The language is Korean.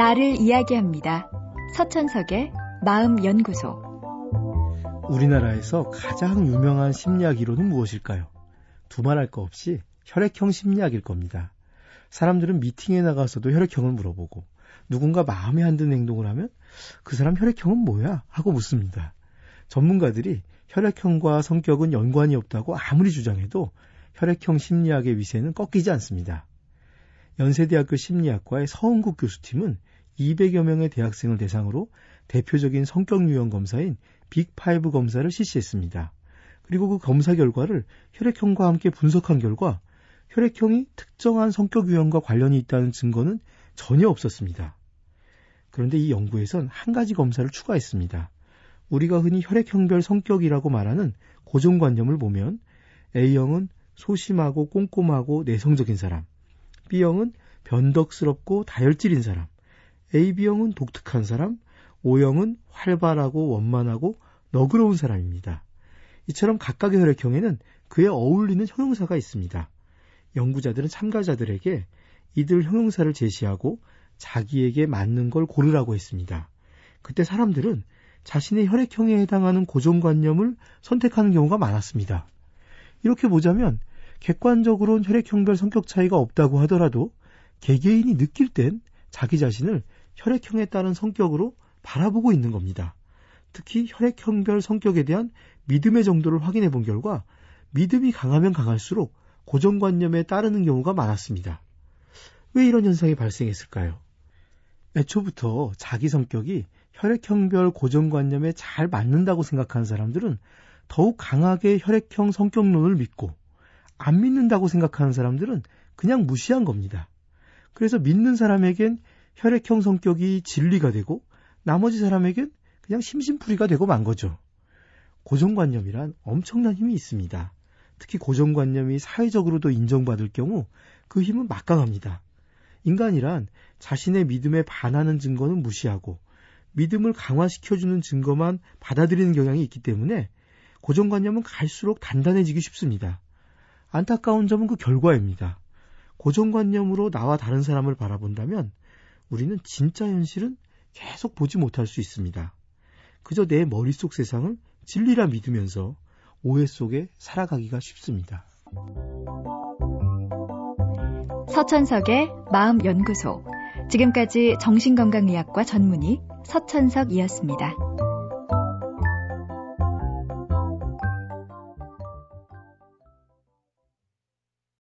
나를 이야기합니다. 서천석의 마음연구소. 우리나라에서 가장 유명한 심리학 이론은 무엇일까요? 두말할 거 없이 혈액형 심리학일 겁니다. 사람들은 미팅에 나가서도 혈액형을 물어보고 누군가 마음에 안 드는 행동을 하면 그 사람 혈액형은 뭐야? 하고 묻습니다. 전문가들이 혈액형과 성격은 연관이 없다고 아무리 주장해도 혈액형 심리학의 위세는 꺾이지 않습니다. 연세대학교 심리학과의 서은국 교수팀은 200여 명의 대학생을 대상으로 대표적인 성격 유형 검사인 빅5 검사를 실시했습니다. 그리고 그 검사 결과를 혈액형과 함께 분석한 결과 혈액형이 특정한 성격 유형과 관련이 있다는 증거는 전혀 없었습니다. 그런데 이 연구에선 한 가지 검사를 추가했습니다. 우리가 흔히 혈액형별 성격이라고 말하는 고정관념을 보면 A형은 소심하고 꼼꼼하고 내성적인 사람, B형은 변덕스럽고 다혈질인 사람, AB형은 독특한 사람, O형은 활발하고 원만하고 너그러운 사람입니다. 이처럼 각각의 혈액형에는 그에 어울리는 형용사가 있습니다. 연구자들은 참가자들에게 이들 형용사를 제시하고 자기에게 맞는 걸 고르라고 했습니다. 그때 사람들은 자신의 혈액형에 해당하는 고정관념을 선택하는 경우가 많았습니다. 이렇게 보자면 객관적으로는 혈액형별 성격 차이가 없다고 하더라도 개개인이 느낄 땐 자기 자신을 혈액형에 따른 성격으로 바라보고 있는 겁니다. 특히 혈액형별 성격에 대한 믿음의 정도를 확인해 본 결과 믿음이 강하면 강할수록 고정관념에 따르는 경우가 많았습니다. 왜 이런 현상이 발생했을까요? 애초부터 자기 성격이 혈액형별 고정관념에 잘 맞는다고 생각하는 사람들은 더욱 강하게 혈액형 성격론을 믿고 안 믿는다고 생각하는 사람들은 그냥 무시한 겁니다. 그래서 믿는 사람에겐 혈액형 성격이 진리가 되고 나머지 사람에겐 그냥 심심풀이가 되고 만 거죠. 고정관념이란 엄청난 힘이 있습니다. 특히 고정관념이 사회적으로도 인정받을 경우 그 힘은 막강합니다. 인간이란 자신의 믿음에 반하는 증거는 무시하고 믿음을 강화시켜주는 증거만 받아들이는 경향이 있기 때문에 고정관념은 갈수록 단단해지기 쉽습니다. 안타까운 점은 그 결과입니다. 고정관념으로 나와 다른 사람을 바라본다면 우리는 진짜 현실은 계속 보지 못할 수 있습니다. 그저 내 머릿속 세상을 진리라 믿으면서 오해 속에 살아가기가 쉽습니다. 서천석의 마음연구소. 지금까지 정신건강의학과 전문의 서천석이었습니다.